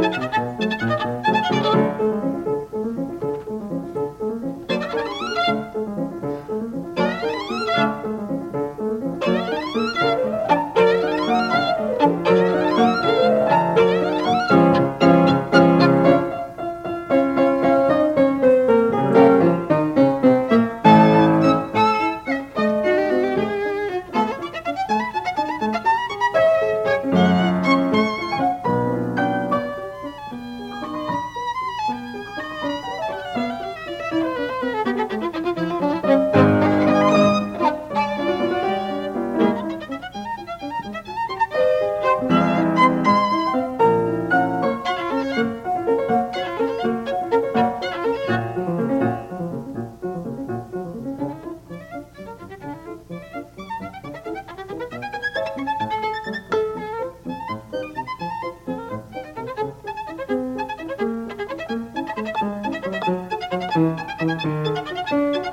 う。Música